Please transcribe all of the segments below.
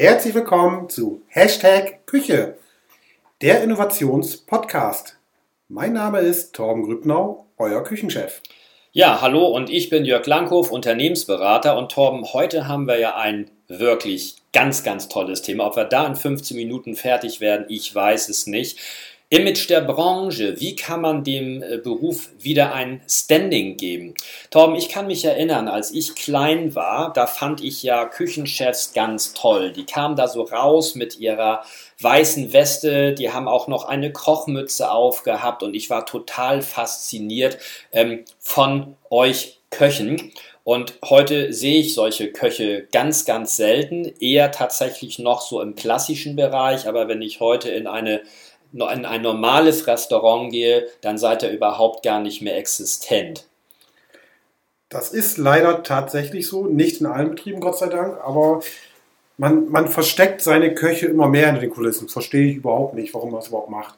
Herzlich willkommen zu Hashtag Küche, der Innovationspodcast. Mein Name ist Torben Grübnau, euer Küchenchef. Ja, hallo und ich bin Jörg Langhoff, Unternehmensberater und Torben, heute haben wir ja ein wirklich ganz, ganz tolles Thema. Ob wir da in 15 Minuten fertig werden, ich weiß es nicht. Image der Branche, wie kann man dem äh, Beruf wieder ein Standing geben? Torben, ich kann mich erinnern, als ich klein war, da fand ich ja Küchenchefs ganz toll. Die kamen da so raus mit ihrer weißen Weste, die haben auch noch eine Kochmütze aufgehabt und ich war total fasziniert ähm, von euch Köchen. Und heute sehe ich solche Köche ganz, ganz selten, eher tatsächlich noch so im klassischen Bereich. Aber wenn ich heute in eine in ein normales Restaurant gehe, dann seid ihr überhaupt gar nicht mehr existent. Das ist leider tatsächlich so, nicht in allen Betrieben, Gott sei Dank, aber man, man versteckt seine Köche immer mehr hinter den Kulissen. Verstehe ich überhaupt nicht, warum man das überhaupt macht.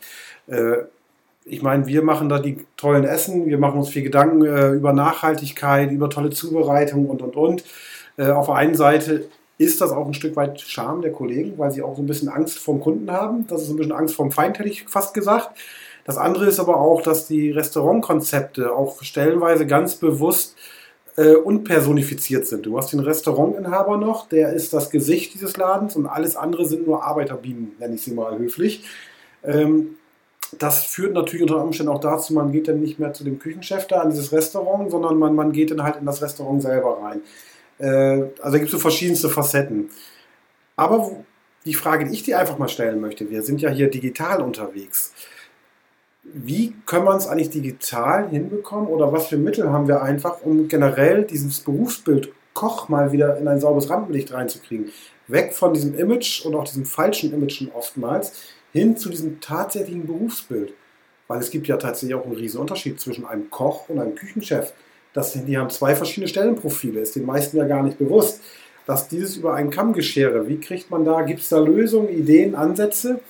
Äh, ich meine, wir machen da die tollen Essen, wir machen uns viel Gedanken äh, über Nachhaltigkeit, über tolle Zubereitung und und und. Äh, auf der einen Seite ist das auch ein Stück weit Charme der Kollegen, weil sie auch so ein bisschen Angst vom Kunden haben. Das ist ein bisschen Angst vom Feind, hätte ich fast gesagt. Das andere ist aber auch, dass die Restaurantkonzepte auch stellenweise ganz bewusst äh, unpersonifiziert sind. Du hast den Restaurantinhaber noch, der ist das Gesicht dieses Ladens und alles andere sind nur Arbeiterbienen, nenne ich sie mal höflich. Ähm, das führt natürlich unter Umständen auch dazu, man geht dann nicht mehr zu dem Küchenchef da an dieses Restaurant, sondern man, man geht dann halt in das Restaurant selber rein. Äh, also da gibt es so verschiedenste Facetten. Aber die Frage, die ich dir einfach mal stellen möchte, wir sind ja hier digital unterwegs. Wie können wir es eigentlich digital hinbekommen oder was für Mittel haben wir einfach, um generell dieses Berufsbild Koch mal wieder in ein sauberes Rampenlicht reinzukriegen? Weg von diesem Image und auch diesem falschen Imagen oftmals hin zu diesem tatsächlichen Berufsbild. Weil es gibt ja tatsächlich auch einen riesen Unterschied zwischen einem Koch und einem Küchenchef. Das, die haben zwei verschiedene Stellenprofile, ist den meisten ja gar nicht bewusst. Dass dieses über einen Kamm geschere, wie kriegt man da, gibt es da Lösungen, Ideen, Ansätze?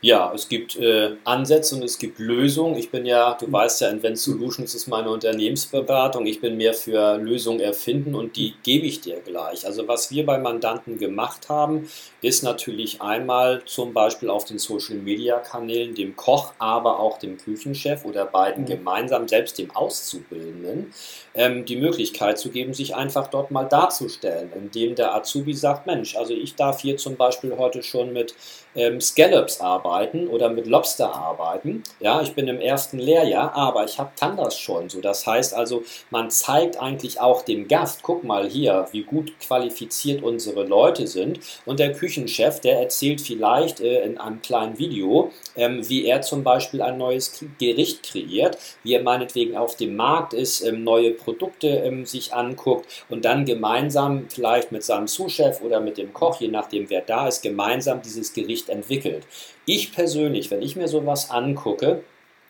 Ja, es gibt äh, Ansätze und es gibt Lösungen. Ich bin ja, du weißt ja, Invent Solutions ist meine Unternehmensberatung. Ich bin mehr für Lösungen erfinden und die gebe ich dir gleich. Also was wir bei Mandanten gemacht haben, ist natürlich einmal zum Beispiel auf den Social-Media-Kanälen dem Koch, aber auch dem Küchenchef oder beiden mhm. gemeinsam, selbst dem Auszubildenden, ähm, die Möglichkeit zu geben, sich einfach dort mal darzustellen, indem der Azubi sagt, Mensch, also ich darf hier zum Beispiel heute schon mit ähm, Scallops arbeiten oder mit Lobster arbeiten. Ja, ich bin im ersten Lehrjahr, aber ich habe Tandas schon. So, das heißt also, man zeigt eigentlich auch dem Gast, guck mal hier, wie gut qualifiziert unsere Leute sind. Und der Küchenchef, der erzählt vielleicht äh, in einem kleinen Video, ähm, wie er zum Beispiel ein neues Gericht kreiert, wie er meinetwegen auf dem Markt ist, ähm, neue Produkte ähm, sich anguckt und dann gemeinsam vielleicht mit seinem Zuschef oder mit dem Koch, je nachdem wer da ist, gemeinsam dieses Gericht entwickelt. Ich persönlich, wenn ich mir sowas angucke,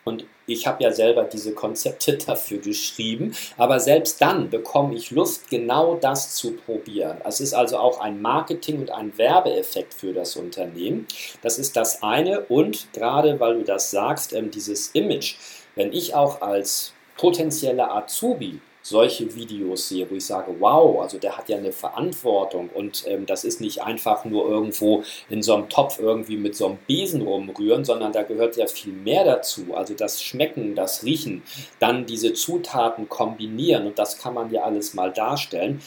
und ich habe ja selber diese Konzepte dafür geschrieben, aber selbst dann bekomme ich Lust, genau das zu probieren. Es ist also auch ein Marketing- und ein Werbeeffekt für das Unternehmen. Das ist das eine und gerade weil du das sagst, ähm, dieses Image, wenn ich auch als potenzieller Azubi solche Videos sehe, wo ich sage, wow, also der hat ja eine Verantwortung und ähm, das ist nicht einfach nur irgendwo in so einem Topf irgendwie mit so einem Besen rumrühren, sondern da gehört ja viel mehr dazu. Also das Schmecken, das Riechen, dann diese Zutaten kombinieren und das kann man ja alles mal darstellen.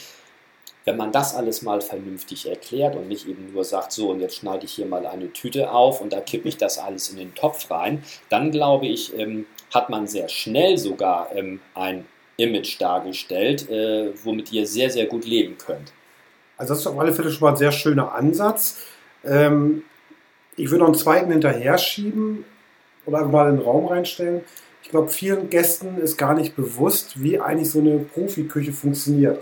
Wenn man das alles mal vernünftig erklärt und nicht eben nur sagt, so und jetzt schneide ich hier mal eine Tüte auf und da kippe ich das alles in den Topf rein, dann glaube ich, ähm, hat man sehr schnell sogar ähm, ein Image dargestellt, äh, womit ihr sehr, sehr gut leben könnt. Also das ist auf alle Fälle schon mal ein sehr schöner Ansatz. Ähm, ich würde noch einen zweiten hinterher schieben oder einfach mal in den Raum reinstellen. Ich glaube, vielen Gästen ist gar nicht bewusst, wie eigentlich so eine Profiküche funktioniert.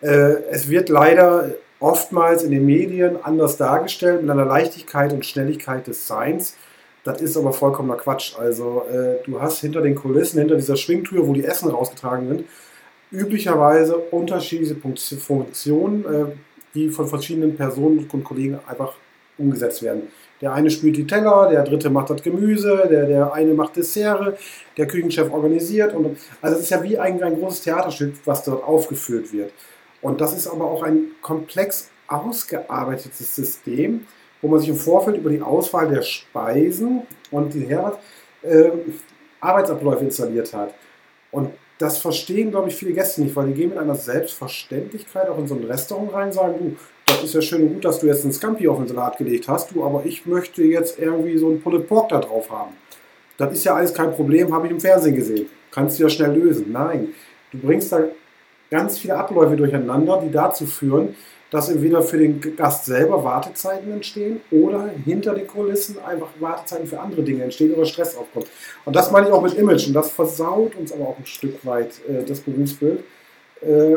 Äh, es wird leider oftmals in den Medien anders dargestellt, mit einer Leichtigkeit und Schnelligkeit des Seins. Das ist aber vollkommener Quatsch. Also äh, du hast hinter den Kulissen, hinter dieser Schwingtür, wo die Essen rausgetragen sind, üblicherweise unterschiedliche Funktionen, äh, die von verschiedenen Personen und Kollegen einfach umgesetzt werden. Der eine spült die Teller, der dritte macht das Gemüse, der, der eine macht Dessert, der Küchenchef organisiert. Und, also es ist ja wie ein, ein großes Theaterstück, was dort aufgeführt wird. Und das ist aber auch ein komplex ausgearbeitetes System, wo man sich im Vorfeld über die Auswahl der Speisen und die Her äh, Arbeitsabläufe installiert hat. Und das verstehen, glaube ich, viele Gäste nicht, weil die gehen mit einer Selbstverständlichkeit auch in so ein Restaurant rein und sagen, du, das ist ja schön und gut, dass du jetzt einen Scampi auf den Salat gelegt hast, du, aber ich möchte jetzt irgendwie so einen Pulled Pork da drauf haben. Das ist ja alles kein Problem, habe ich im Fernsehen gesehen. Kannst du ja schnell lösen. Nein, du bringst da ganz viele Abläufe durcheinander, die dazu führen, dass entweder für den Gast selber Wartezeiten entstehen oder hinter den Kulissen einfach Wartezeiten für andere Dinge entstehen oder Stress aufkommt. Und das meine ich auch mit Image und das versaut uns aber auch ein Stück weit äh, das Berufsbild. Äh,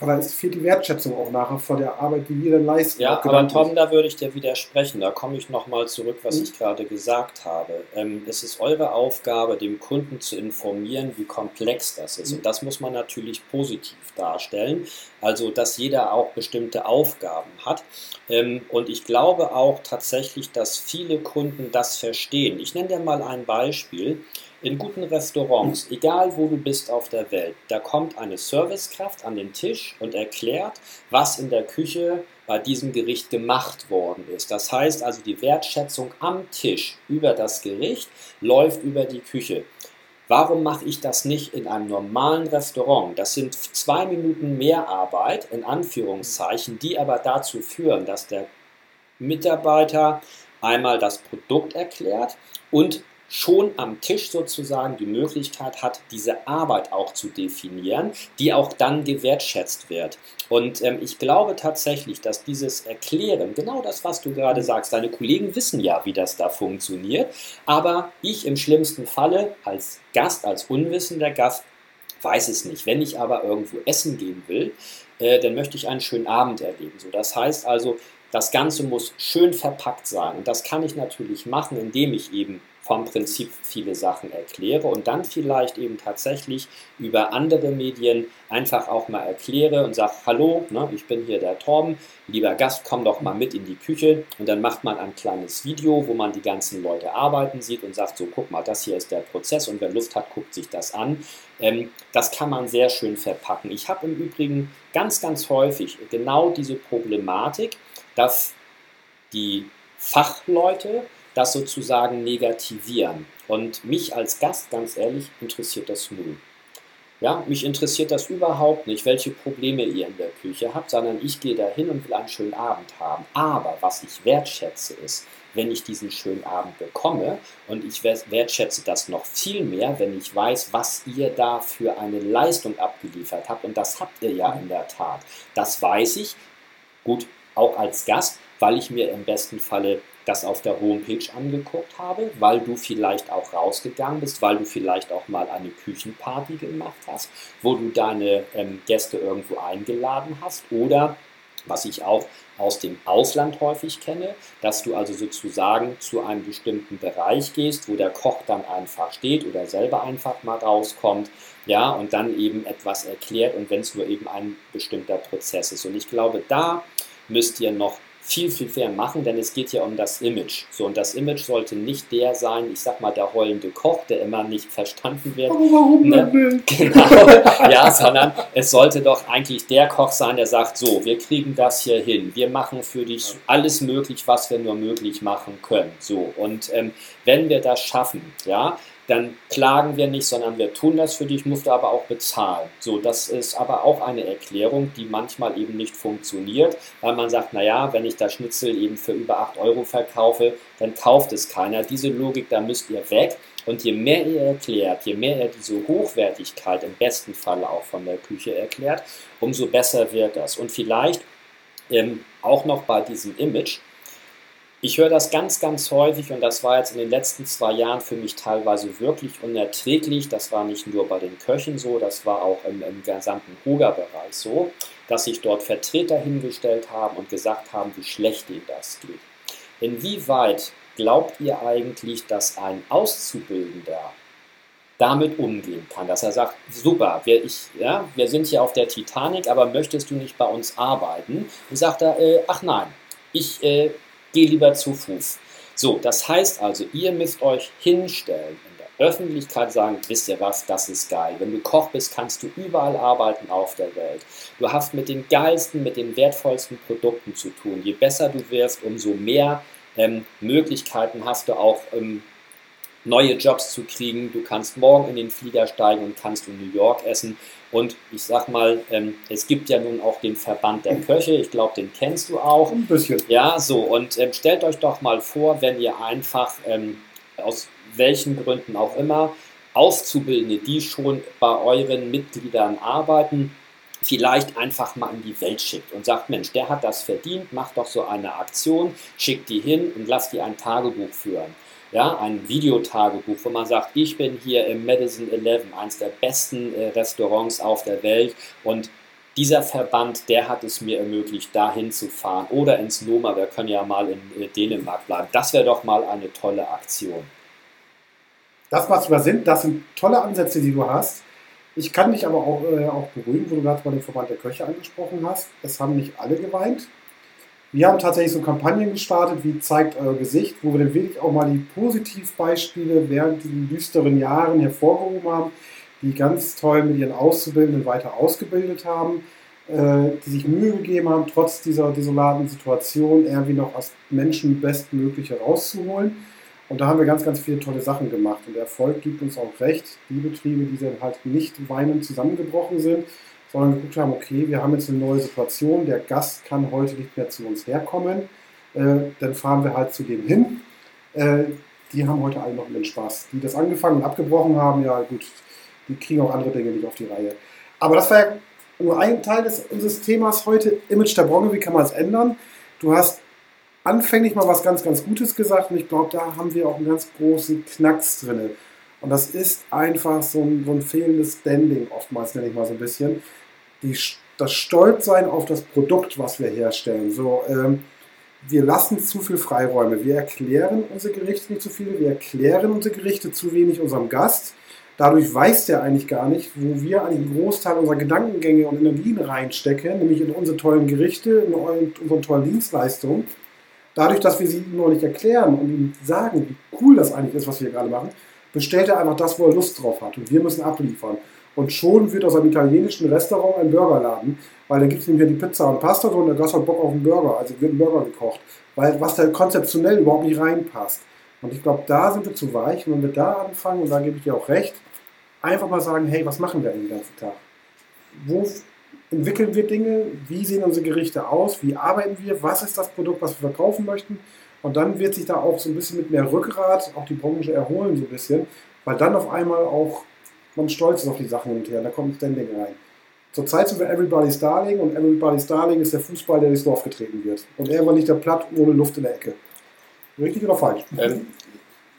weil es fehlt die Wertschätzung auch nachher vor der Arbeit, die wir dann leisten. Ja, aber Tom, da würde ich dir widersprechen. Da komme ich nochmal zurück, was mhm. ich gerade gesagt habe. Ähm, es ist eure Aufgabe, dem Kunden zu informieren, wie komplex das ist. Mhm. Und das muss man natürlich positiv darstellen. Also, dass jeder auch bestimmte Aufgaben hat. Ähm, und ich glaube auch tatsächlich, dass viele Kunden das verstehen. Ich nenne dir mal ein Beispiel. In guten Restaurants, egal wo du bist auf der Welt, da kommt eine Servicekraft an den Tisch und erklärt, was in der Küche bei diesem Gericht gemacht worden ist. Das heißt also, die Wertschätzung am Tisch über das Gericht läuft über die Küche. Warum mache ich das nicht in einem normalen Restaurant? Das sind zwei Minuten mehr Arbeit, in Anführungszeichen, die aber dazu führen, dass der Mitarbeiter einmal das Produkt erklärt und schon am Tisch sozusagen die Möglichkeit hat, diese Arbeit auch zu definieren, die auch dann gewertschätzt wird. Und ähm, ich glaube tatsächlich, dass dieses Erklären, genau das, was du gerade sagst, deine Kollegen wissen ja, wie das da funktioniert, aber ich im schlimmsten Falle als Gast, als unwissender Gast, weiß es nicht. Wenn ich aber irgendwo essen gehen will, äh, dann möchte ich einen schönen Abend erleben. So, das heißt also, das Ganze muss schön verpackt sein. Und das kann ich natürlich machen, indem ich eben vom Prinzip viele Sachen erkläre und dann vielleicht eben tatsächlich über andere Medien einfach auch mal erkläre und sage, hallo, ne, ich bin hier der Torben, lieber Gast, komm doch mal mit in die Küche und dann macht man ein kleines Video, wo man die ganzen Leute arbeiten sieht und sagt, so guck mal, das hier ist der Prozess und wer Lust hat, guckt sich das an. Ähm, das kann man sehr schön verpacken. Ich habe im Übrigen ganz, ganz häufig genau diese Problematik, dass die Fachleute das sozusagen negativieren. Und mich als Gast, ganz ehrlich, interessiert das null. Ja, mich interessiert das überhaupt nicht, welche Probleme ihr in der Küche habt, sondern ich gehe dahin und will einen schönen Abend haben. Aber was ich wertschätze ist, wenn ich diesen schönen Abend bekomme und ich wertschätze das noch viel mehr, wenn ich weiß, was ihr da für eine Leistung abgeliefert habt. Und das habt ihr ja in der Tat. Das weiß ich, gut, auch als Gast, weil ich mir im besten Falle das auf der Homepage angeguckt habe, weil du vielleicht auch rausgegangen bist, weil du vielleicht auch mal eine Küchenparty gemacht hast, wo du deine ähm, Gäste irgendwo eingeladen hast oder was ich auch aus dem Ausland häufig kenne, dass du also sozusagen zu einem bestimmten Bereich gehst, wo der Koch dann einfach steht oder selber einfach mal rauskommt, ja, und dann eben etwas erklärt und wenn es nur eben ein bestimmter Prozess ist. Und ich glaube, da müsst ihr noch viel, viel mehr machen, denn es geht ja um das Image. So, und das Image sollte nicht der sein, ich sag mal, der heulende Koch, der immer nicht verstanden wird. Aber warum ne? Genau, ja, sondern es sollte doch eigentlich der Koch sein, der sagt, so, wir kriegen das hier hin, wir machen für dich alles möglich, was wir nur möglich machen können. So, und ähm, wenn wir das schaffen, ja, dann klagen wir nicht, sondern wir tun das für dich, musst du aber auch bezahlen. So, das ist aber auch eine Erklärung, die manchmal eben nicht funktioniert, weil man sagt, naja, wenn ich das Schnitzel eben für über 8 Euro verkaufe, dann kauft es keiner. Diese Logik, da müsst ihr weg. Und je mehr ihr erklärt, je mehr ihr diese Hochwertigkeit im besten Falle auch von der Küche erklärt, umso besser wird das. Und vielleicht ähm, auch noch bei diesem Image, ich höre das ganz, ganz häufig und das war jetzt in den letzten zwei Jahren für mich teilweise wirklich unerträglich. Das war nicht nur bei den Köchen so, das war auch im, im gesamten Huga-Bereich so, dass sich dort Vertreter hingestellt haben und gesagt haben, wie schlecht ihnen das geht. Inwieweit glaubt ihr eigentlich, dass ein Auszubildender damit umgehen kann, dass er sagt, super, wir, ich, ja, wir sind hier auf der Titanic, aber möchtest du nicht bei uns arbeiten? Und sagt er, äh, ach nein, ich äh, geh lieber zu Fuß. So, das heißt also, ihr müsst euch hinstellen in der Öffentlichkeit sagen, wisst ihr was, das ist geil. Wenn du Koch bist, kannst du überall arbeiten auf der Welt. Du hast mit den geilsten, mit den wertvollsten Produkten zu tun. Je besser du wirst, umso mehr ähm, Möglichkeiten hast du auch ähm, neue Jobs zu kriegen. Du kannst morgen in den Flieger steigen und kannst in New York essen. Und ich sag mal, ähm, es gibt ja nun auch den Verband der Köche. Ich glaube, den kennst du auch. Ein bisschen. Ja, so. Und ähm, stellt euch doch mal vor, wenn ihr einfach ähm, aus welchen Gründen auch immer Auszubildende, die schon bei euren Mitgliedern arbeiten, vielleicht einfach mal in die Welt schickt und sagt, Mensch, der hat das verdient, macht doch so eine Aktion, schickt die hin und lasst die ein Tagebuch führen ja, ein Videotagebuch, wo man sagt, ich bin hier im Madison 11, eines der besten äh, Restaurants auf der Welt und dieser Verband, der hat es mir ermöglicht, dahin zu fahren oder ins Noma, wir können ja mal in äh, Dänemark bleiben. Das wäre doch mal eine tolle Aktion. Das, was wir sind, das sind tolle Ansätze, die du hast. Ich kann dich aber auch, äh, auch beruhigen, wo du gerade mal den Verband der Köche angesprochen hast. Es haben nicht alle geweint. Wir haben tatsächlich so Kampagnen gestartet, wie zeigt euer Gesicht, wo wir dann wirklich auch mal die Positivbeispiele während diesen düsteren Jahren hervorgehoben haben, die ganz toll mit ihren Auszubildenden weiter ausgebildet haben, äh, die sich Mühe gegeben haben, trotz dieser desolaten Situation irgendwie noch aus Menschen bestmöglich herauszuholen. Und da haben wir ganz, ganz viele tolle Sachen gemacht. Und der Erfolg gibt uns auch recht. Die Betriebe, die dann halt nicht weinend zusammengebrochen sind, sondern geguckt haben, okay, wir haben jetzt eine neue Situation, der Gast kann heute nicht mehr zu uns herkommen, äh, dann fahren wir halt zu dem hin. Äh, die haben heute alle noch einen Spaß. Die das angefangen und abgebrochen haben, ja gut, die kriegen auch andere Dinge nicht auf die Reihe. Aber das war ja nur ein Teil des, unseres Themas heute, Image der Branche, wie kann man es ändern? Du hast anfänglich mal was ganz, ganz Gutes gesagt und ich glaube, da haben wir auch einen ganz großen Knacks drin. Und das ist einfach so ein, so ein fehlendes Standing, oftmals nenne ich mal so ein bisschen die, das Stolzsein auf das Produkt, was wir herstellen. So, ähm, wir lassen zu viel Freiräume. Wir erklären unsere Gerichte nicht zu viel. Wir erklären unsere Gerichte zu wenig unserem Gast. Dadurch weiß der eigentlich gar nicht, wo wir eigentlich einen Großteil unserer Gedankengänge und Energien reinstecken, nämlich in unsere tollen Gerichte, in unsere tollen Dienstleistungen. Dadurch, dass wir sie ihm noch nicht erklären und ihm sagen, wie cool das eigentlich ist, was wir gerade machen, bestellt er einfach das, wo er Lust drauf hat. Und wir müssen abliefern. Und schon wird aus einem italienischen Restaurant ein Burgerladen, weil dann gibt es nämlich die Pizza und Pasta und der Gast hat Bock auf einen Burger. Also wird ein Burger gekocht, weil was da konzeptionell überhaupt nicht reinpasst. Und ich glaube, da sind wir zu weich. Und wenn wir da anfangen, und da gebe ich dir auch recht, einfach mal sagen, hey, was machen wir den ganzen Tag? Wo entwickeln wir Dinge? Wie sehen unsere Gerichte aus? Wie arbeiten wir? Was ist das Produkt, was wir verkaufen möchten? Und dann wird sich da auch so ein bisschen mit mehr Rückgrat auch die Branche erholen, so ein bisschen, weil dann auf einmal auch man stolz ist auf die Sachen und her. Da kommt ein Standing rein. Zurzeit sind wir Everybody's Darling und Everybody's Darling ist der Fußball, der durchs Dorf getreten wird. Und er war nicht der Platt ohne Luft in der Ecke. Richtig oder falsch? Ähm,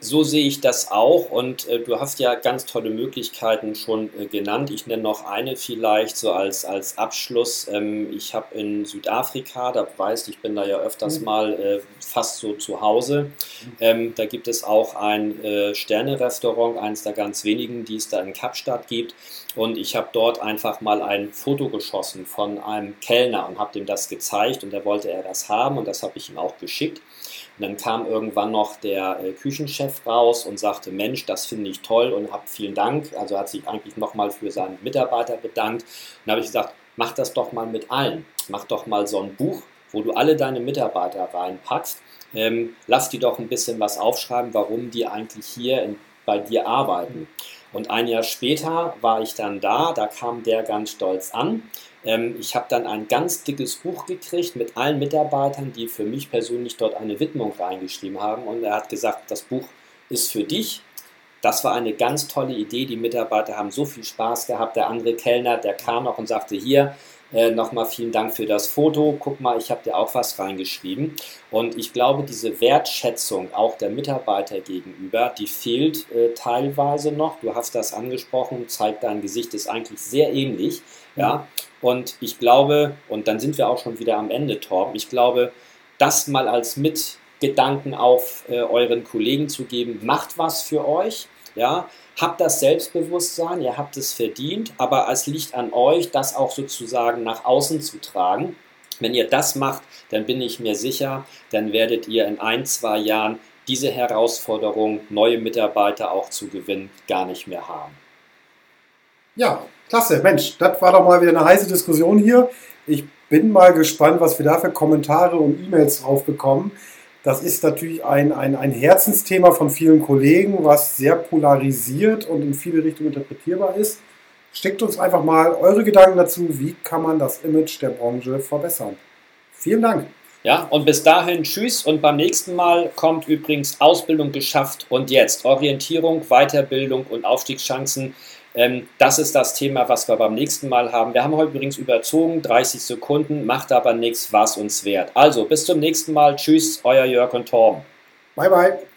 so sehe ich das auch und äh, du hast ja ganz tolle Möglichkeiten schon äh, genannt. Ich nenne noch eine vielleicht so als, als Abschluss. Ähm, ich habe in Südafrika, da weißt ich bin da ja öfters mhm. mal äh, fast so zu Hause. Ähm, da gibt es auch ein äh, Sterne-Restaurant, eines der ganz wenigen, die es da in Kapstadt gibt. Und ich habe dort einfach mal ein Foto geschossen von einem Kellner und habe dem das gezeigt und da wollte er das haben und das habe ich ihm auch geschickt. Und dann kam irgendwann noch der äh, Küchenchef raus und sagte, Mensch, das finde ich toll und hab vielen Dank. Also hat sich eigentlich nochmal für seinen Mitarbeiter bedankt. Und habe ich gesagt, mach das doch mal mit allen. Mach doch mal so ein Buch, wo du alle deine Mitarbeiter reinpackst. Ähm, lass die doch ein bisschen was aufschreiben, warum die eigentlich hier in, bei dir arbeiten. Und ein Jahr später war ich dann da, da kam der ganz stolz an ähm, ich habe dann ein ganz dickes Buch gekriegt mit allen Mitarbeitern, die für mich persönlich dort eine Widmung reingeschrieben haben. Und er hat gesagt, das Buch ist für dich. Das war eine ganz tolle Idee. Die Mitarbeiter haben so viel Spaß gehabt. Der andere Kellner, der kam noch und sagte, hier, äh, Nochmal vielen Dank für das Foto. Guck mal, ich habe dir auch was reingeschrieben. Und ich glaube, diese Wertschätzung auch der Mitarbeiter gegenüber, die fehlt äh, teilweise noch. Du hast das angesprochen, zeigt dein Gesicht ist eigentlich sehr ähnlich. Ja. Und ich glaube, und dann sind wir auch schon wieder am Ende, Torben, ich glaube, das mal als Mitgedanken auf äh, euren Kollegen zu geben, macht was für euch. Ja, habt das Selbstbewusstsein, ihr habt es verdient, aber es liegt an euch, das auch sozusagen nach außen zu tragen. Wenn ihr das macht, dann bin ich mir sicher, dann werdet ihr in ein, zwei Jahren diese Herausforderung, neue Mitarbeiter auch zu gewinnen, gar nicht mehr haben. Ja, klasse. Mensch, das war doch mal wieder eine heiße Diskussion hier. Ich bin mal gespannt, was wir da für Kommentare und E-Mails drauf bekommen. Das ist natürlich ein, ein, ein Herzensthema von vielen Kollegen, was sehr polarisiert und in viele Richtungen interpretierbar ist. Schickt uns einfach mal eure Gedanken dazu, wie kann man das Image der Branche verbessern. Vielen Dank. Ja, und bis dahin tschüss und beim nächsten Mal kommt übrigens Ausbildung geschafft und jetzt Orientierung, Weiterbildung und Aufstiegschancen. Ähm, das ist das Thema, was wir beim nächsten Mal haben. Wir haben heute übrigens überzogen, 30 Sekunden, macht aber nichts, was uns wert. Also bis zum nächsten Mal. Tschüss, euer Jörg und Torben. Bye, bye.